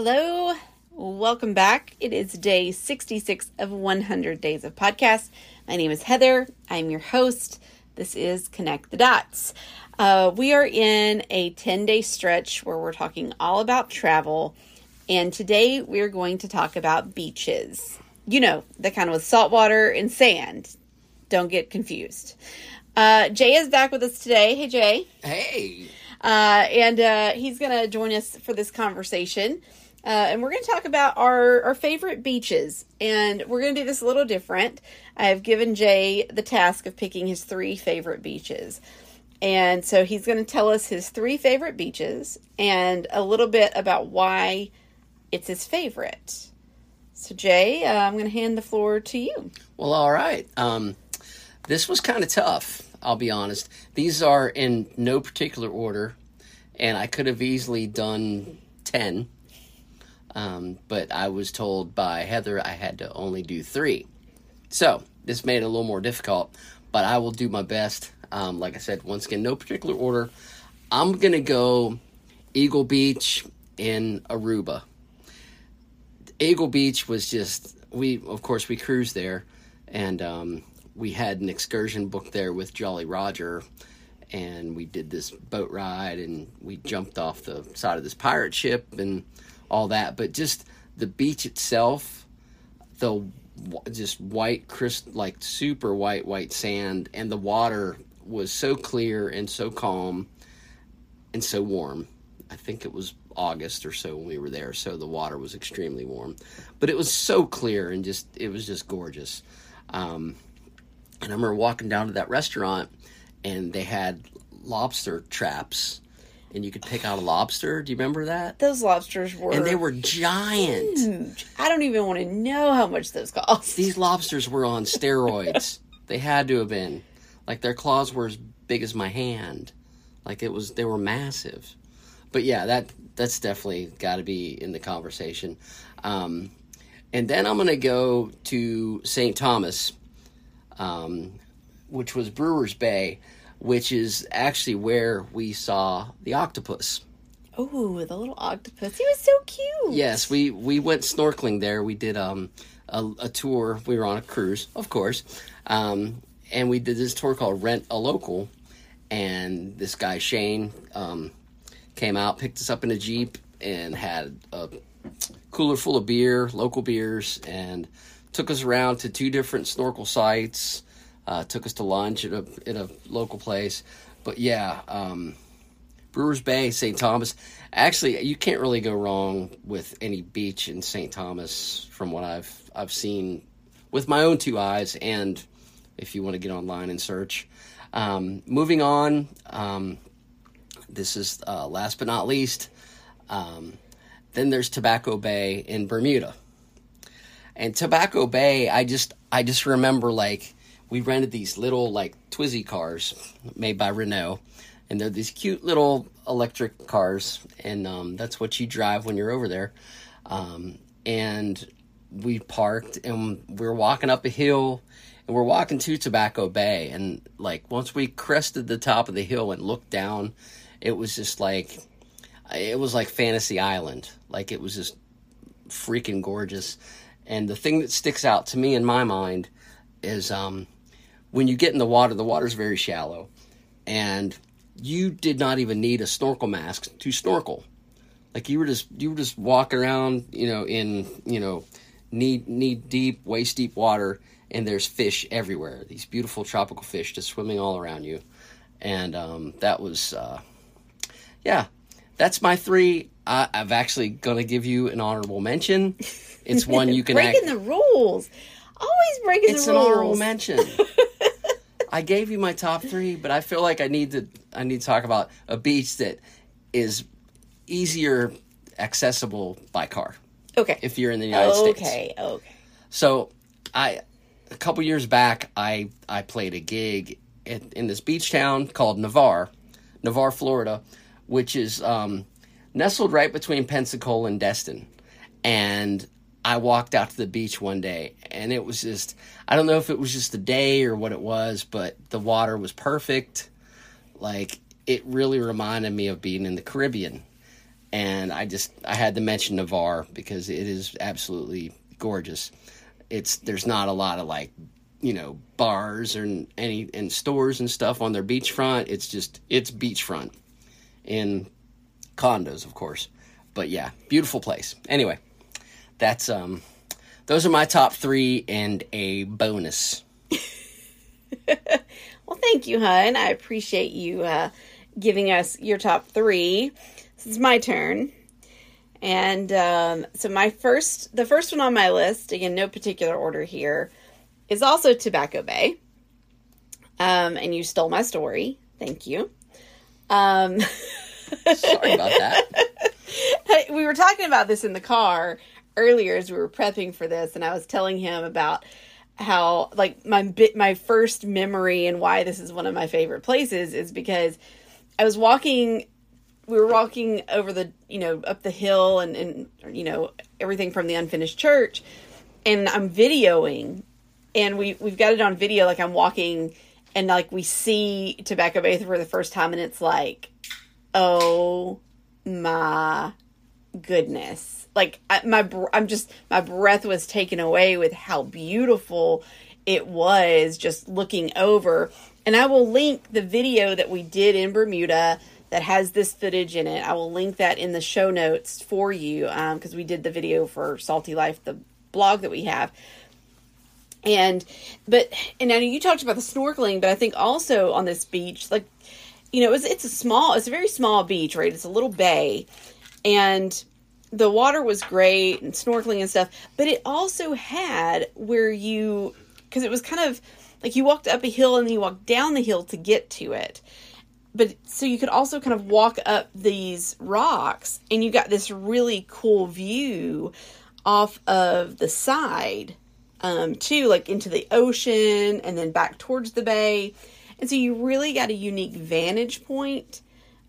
Hello, welcome back. It is day 66 of 100 Days of Podcast. My name is Heather. I'm your host. This is Connect the Dots. Uh, we are in a 10 day stretch where we're talking all about travel, and today we're going to talk about beaches. You know, the kind with salt water and sand. Don't get confused. Uh, Jay is back with us today. Hey, Jay. Hey. Uh, and uh, he's going to join us for this conversation. Uh, and we're going to talk about our, our favorite beaches. And we're going to do this a little different. I've given Jay the task of picking his three favorite beaches. And so he's going to tell us his three favorite beaches and a little bit about why it's his favorite. So, Jay, uh, I'm going to hand the floor to you. Well, all right. Um, this was kind of tough, I'll be honest. These are in no particular order, and I could have easily done 10. Um, but I was told by Heather I had to only do three. So, this made it a little more difficult, but I will do my best. Um, like I said, once again, no particular order. I'm going to go Eagle Beach in Aruba. Eagle Beach was just, we, of course, we cruised there, and um, we had an excursion booked there with Jolly Roger, and we did this boat ride, and we jumped off the side of this pirate ship, and all that, but just the beach itself, the just white, crisp, like super white, white sand, and the water was so clear and so calm and so warm. I think it was August or so when we were there, so the water was extremely warm, but it was so clear and just it was just gorgeous. Um, and I remember walking down to that restaurant, and they had lobster traps and you could pick out a lobster. Do you remember that? Those lobsters were and they were giant. Huge. I don't even want to know how much those cost. These lobsters were on steroids. they had to have been. Like their claws were as big as my hand. Like it was they were massive. But yeah, that that's definitely got to be in the conversation. Um, and then I'm going to go to St. Thomas, um, which was Brewers Bay which is actually where we saw the octopus. Oh, the little octopus! He was so cute. Yes, we we went snorkeling there. We did um a, a tour. We were on a cruise, of course, um, and we did this tour called Rent a Local. And this guy Shane um, came out, picked us up in a jeep, and had a cooler full of beer, local beers, and took us around to two different snorkel sites uh, took us to lunch at a at a local place. But yeah, um, Brewers Bay, St. Thomas. Actually, you can't really go wrong with any beach in St. Thomas, from what I've I've seen with my own two eyes, and if you want to get online and search. Um, moving on, um, this is uh, last but not least. Um, then there's Tobacco Bay in Bermuda, and Tobacco Bay. I just I just remember like we rented these little like Twizy cars made by Renault, and they're these cute little electric cars, and um, that's what you drive when you're over there. Um, and we parked, and we are walking up a hill, and we're walking to Tobacco Bay, and like once we crested the top of the hill and looked down, it was just like it was like Fantasy Island, like it was just freaking gorgeous. And the thing that sticks out to me in my mind is um, when you get in the water, the water's very shallow, and you did not even need a snorkel mask to snorkel. Like you were just you were just walking around, you know, in you know, knee knee deep, waist deep water, and there's fish everywhere. These beautiful tropical fish just swimming all around you, and um, that was, uh, yeah, that's my three. I, I'm actually gonna give you an honorable mention. It's one you can breaking act- the rules. Always breaking it's the rules. It's an honorable mention. I gave you my top three, but I feel like I need to I need to talk about a beach that is easier accessible by car. Okay. If you're in the United okay, States. Okay. Okay. So I a couple years back I I played a gig in, in this beach town called Navarre, Navarre, Florida, which is um, nestled right between Pensacola and Destin. And I walked out to the beach one day and it was just I don't know if it was just the day or what it was, but the water was perfect. Like it really reminded me of being in the Caribbean. and I just I had to mention Navarre because it is absolutely gorgeous. It's there's not a lot of like you know bars or any and stores and stuff on their beachfront. It's just it's beachfront in condos, of course. But yeah, beautiful place. Anyway, that's um those are my top three and a bonus. well, thank you, hun. I appreciate you uh, giving us your top three. This is my turn. And um, so my first, the first one on my list, again, no particular order here, is also Tobacco Bay. Um, and you stole my story. Thank you. Um, Sorry about that. we were talking about this in the car earlier as we were prepping for this, and I was telling him about how like my bit my first memory and why this is one of my favorite places is because I was walking we were walking over the you know up the hill and and you know everything from the unfinished church and I'm videoing and we we've got it on video like I'm walking and like we see Tobacco Bay for the first time and it's like oh my goodness like I, my I'm just my breath was taken away with how beautiful it was just looking over and I will link the video that we did in Bermuda that has this footage in it. I will link that in the show notes for you because um, we did the video for Salty Life, the blog that we have. And but and I know you talked about the snorkeling, but I think also on this beach, like you know, it's it's a small, it's a very small beach, right? It's a little bay, and the water was great and snorkeling and stuff, but it also had where you because it was kind of like you walked up a hill and then you walked down the hill to get to it. But so you could also kind of walk up these rocks and you got this really cool view off of the side um, too, like into the ocean and then back towards the bay. And so you really got a unique vantage point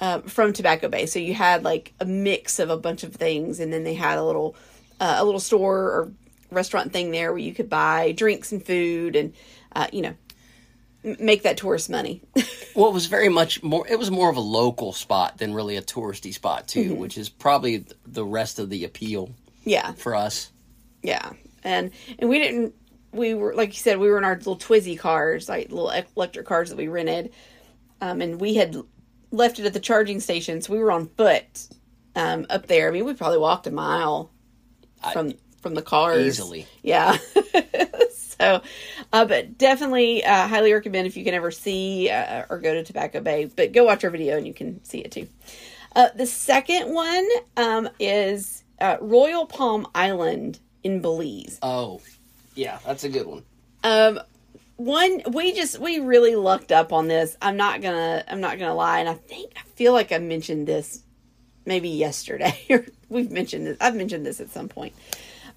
uh, from Tobacco Bay. So you had like a mix of a bunch of things, and then they had a little uh, a little store or restaurant thing there where you could buy drinks and food, and uh, you know make that tourist money. well, it was very much more. It was more of a local spot than really a touristy spot too, mm-hmm. which is probably the rest of the appeal. Yeah, for us. Yeah, and and we didn't. We were like you said, we were in our little Twizy cars, like little electric cars that we rented, um, and we had left it at the charging station, so we were on foot um, up there. I mean, we probably walked a mile from I, from the cars easily. Yeah. so, uh, but definitely uh, highly recommend if you can ever see uh, or go to Tobacco Bay. But go watch our video and you can see it too. Uh, the second one um, is uh, Royal Palm Island in Belize. Oh, yeah, that's a good one. Um, one we just we really lucked up on this. I'm not gonna I'm not gonna lie, and I think I feel like I mentioned this maybe yesterday or we've mentioned this. I've mentioned this at some point,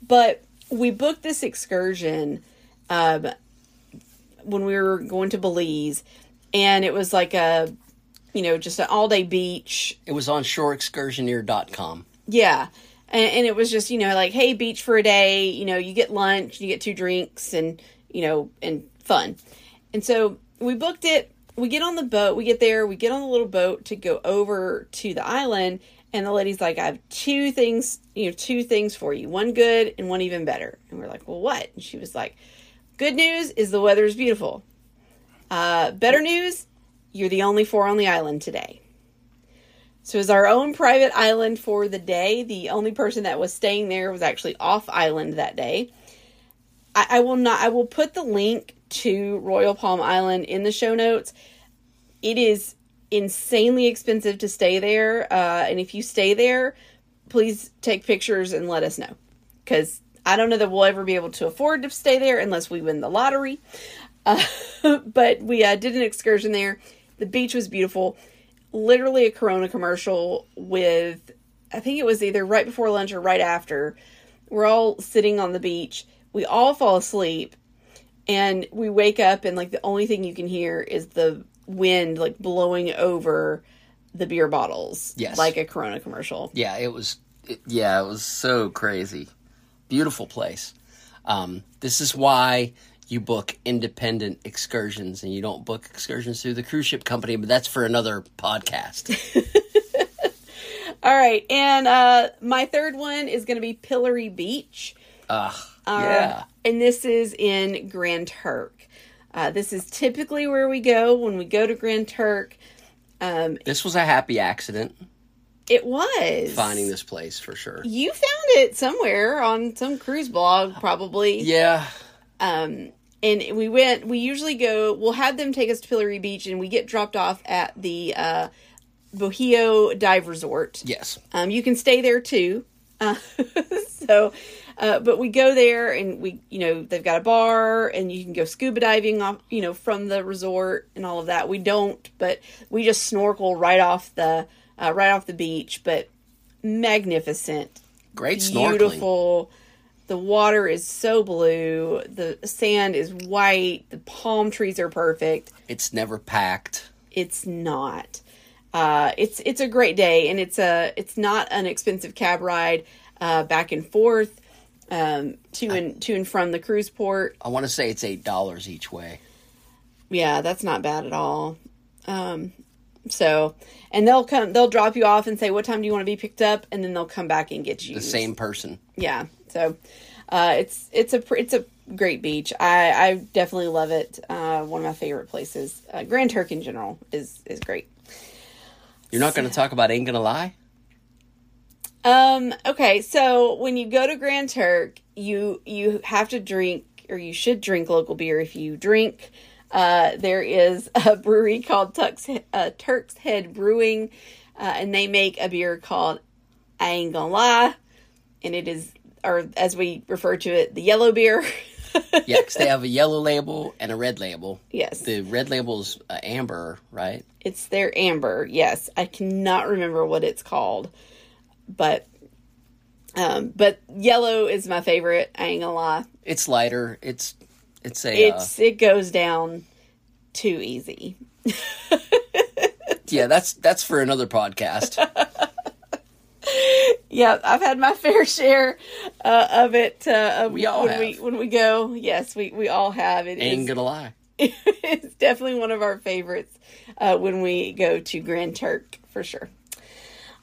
but we booked this excursion um, when we were going to Belize, and it was like a you know just an all day beach. It was on shoreexcursioneer.com. Yeah. And, and it was just, you know, like, hey, beach for a day, you know, you get lunch, you get two drinks, and, you know, and fun. And so we booked it. We get on the boat, we get there, we get on the little boat to go over to the island. And the lady's like, I have two things, you know, two things for you one good and one even better. And we're like, well, what? And she was like, good news is the weather is beautiful. Uh, better news, you're the only four on the island today. So it's our own private island for the day. The only person that was staying there was actually off island that day. I, I will not. I will put the link to Royal Palm Island in the show notes. It is insanely expensive to stay there. Uh, and if you stay there, please take pictures and let us know. Because I don't know that we'll ever be able to afford to stay there unless we win the lottery. Uh, but we uh, did an excursion there. The beach was beautiful. Literally a Corona commercial with, I think it was either right before lunch or right after. We're all sitting on the beach. We all fall asleep and we wake up and like the only thing you can hear is the wind like blowing over the beer bottles. Yes. Like a corona commercial. Yeah it was it, yeah it was so crazy. Beautiful place. Um, this is why you book independent excursions and you don't book excursions through the cruise ship company but that's for another podcast. All right, and uh, my third one is going to be Pillory Beach. Ugh. Uh, yeah. And this is in Grand Turk. Uh, this is typically where we go when we go to Grand Turk. Um, This was a happy accident it was finding this place for sure. You found it somewhere on some cruise blog, probably. Yeah. Um, and we went. We usually go. We'll have them take us to Pillory Beach, and we get dropped off at the uh, Bohio Dive Resort. Yes. Um, you can stay there too. Uh, so, uh, but we go there and we, you know, they've got a bar and you can go scuba diving off, you know, from the resort and all of that. We don't, but we just snorkel right off the, uh, right off the beach. But magnificent, Great snorkeling. beautiful. The water is so blue. The sand is white. The palm trees are perfect It's never packed. it's not. Uh, it's it's a great day, and it's a it's not an expensive cab ride uh, back and forth um, to and to and from the cruise port. I want to say it's eight dollars each way. Yeah, that's not bad at all. Um, so, and they'll come, they'll drop you off and say, "What time do you want to be picked up?" And then they'll come back and get you. The same person. Yeah. So, uh, it's it's a it's a great beach. I I definitely love it. Uh, one of my favorite places. Uh, Grand Turk in general is is great. You're not going to talk about Ain't Gonna Lie? Um, okay, so when you go to Grand Turk, you you have to drink or you should drink local beer if you drink. Uh, there is a brewery called Turk's, uh, Turk's Head Brewing, uh, and they make a beer called I Ain't Gonna Lie, and it is, or as we refer to it, the yellow beer. Yeah, 'cause they have a yellow label and a red label. yes, The red label's uh, amber, right? it's their amber. Yes, I cannot remember what it's called, but um, but yellow is my favorite. I ain't gonna lie. It's lighter. It's it's a uh, it's it goes down too easy. yeah. That's that's for another podcast. Yeah, I've had my fair share uh, of it. Uh, We all when we when we go. Yes, we we all have. It Ain't is- gonna lie. it's definitely one of our favorites uh, when we go to Grand Turk for sure.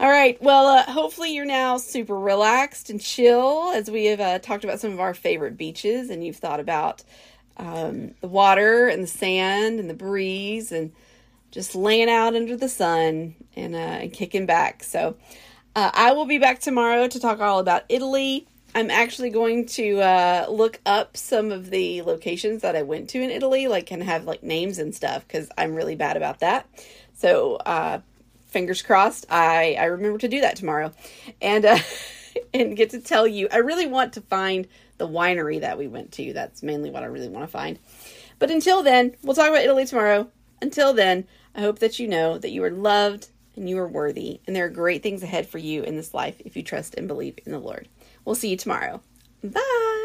All right. Well, uh, hopefully you're now super relaxed and chill as we have uh, talked about some of our favorite beaches, and you've thought about um, the water and the sand and the breeze and just laying out under the sun and, uh, and kicking back. So uh, I will be back tomorrow to talk all about Italy. I'm actually going to uh, look up some of the locations that I went to in Italy, like and have like names and stuff because I'm really bad about that. So uh, fingers crossed, I I remember to do that tomorrow, and uh, and get to tell you. I really want to find the winery that we went to. That's mainly what I really want to find. But until then, we'll talk about Italy tomorrow. Until then, I hope that you know that you are loved and you are worthy, and there are great things ahead for you in this life if you trust and believe in the Lord. We'll see you tomorrow. Bye.